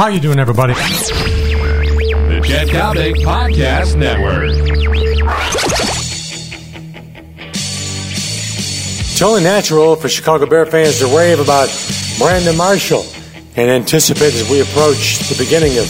How you doing, everybody? The Chet Coppock Podcast Network. It's only natural for Chicago Bear fans to rave about Brandon Marshall and anticipate as we approach the beginning of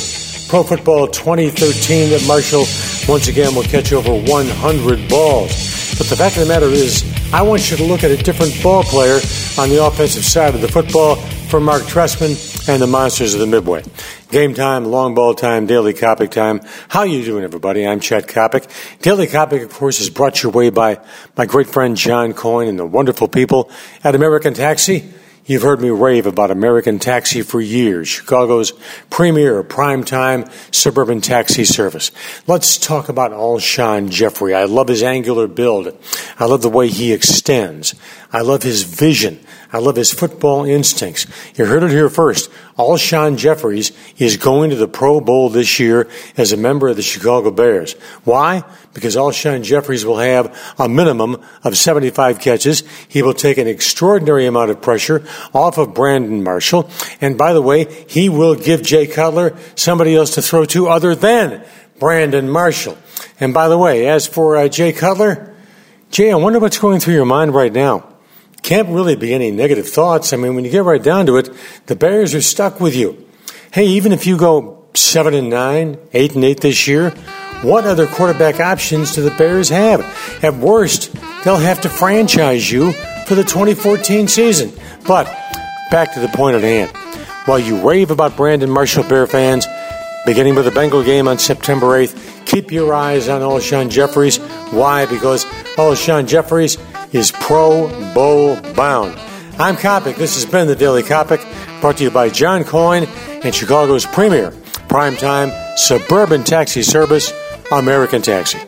Pro Football 2013 that Marshall once again will catch over 100 balls. But the fact of the matter is, I want you to look at a different ball player on the offensive side of the football for Mark Trestman and the Monsters of the Midway. Game time, long ball time, daily Coppock time. How you doing, everybody? I'm Chet Coppock. Daily Coppock, of course, is brought your way by my great friend John Coyne and the wonderful people at American Taxi. You've heard me rave about American Taxi for years, Chicago's premier primetime suburban taxi service. Let's talk about Alshon Jeffery. I love his angular build. I love the way he extends. I love his vision. I love his football instincts. You heard it here first. Alshon Jeffries is going to the Pro Bowl this year as a member of the Chicago Bears. Why? Because Alshon Jeffries will have a minimum of 75 catches. He will take an extraordinary amount of pressure off of Brandon Marshall. And by the way, he will give Jay Cutler somebody else to throw to other than Brandon Marshall. And by the way, as for uh, Jay Cutler, Jay, I wonder what's going through your mind right now can't really be any negative thoughts. I mean, when you get right down to it, the Bears are stuck with you. Hey, even if you go seven and nine, eight and eight this year, what other quarterback options do the Bears have? At worst, they'll have to franchise you for the 2014 season. But back to the point at hand. While you rave about Brandon Marshall Bear fans, beginning with the Bengal game on September 8th, keep your eyes on Alshon Jeffries. Why? Because Alshon Jeffries is Pro Bowl bound. I'm Coppock. This has been the Daily Coppock, brought to you by John Coyne and Chicago's premier primetime suburban taxi service, American Taxi.